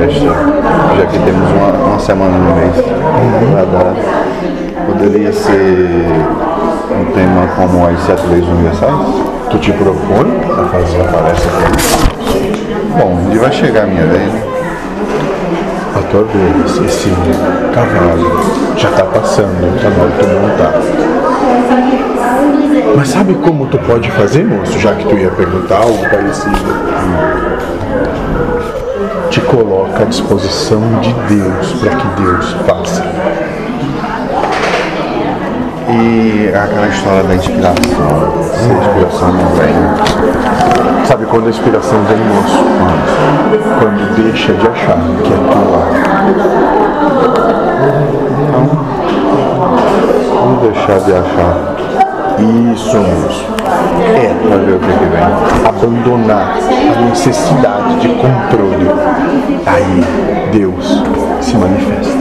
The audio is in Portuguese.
festa, já que temos uma, uma semana no mês para dar. Poderia ser um tema como as sete leis universais? Tu te propõe a fazer a palestra? Bom, onde vai chegar a minha vez, né? A tua vez, esse cavalo já tá passando, tá na hora de tu montar. Mas sabe como tu pode fazer, moço? Já que tu ia perguntar algo parecido. Te coloca à disposição de Deus para que Deus faça. E aquela história da inspiração. Se a inspiração não vem, Sabe quando a inspiração vem, moço? Quando deixa de achar que é tua. vamos deixar de achar Isso. É para ver o que vem. abandonar a necessidade de controle. Aí Deus se manifesta.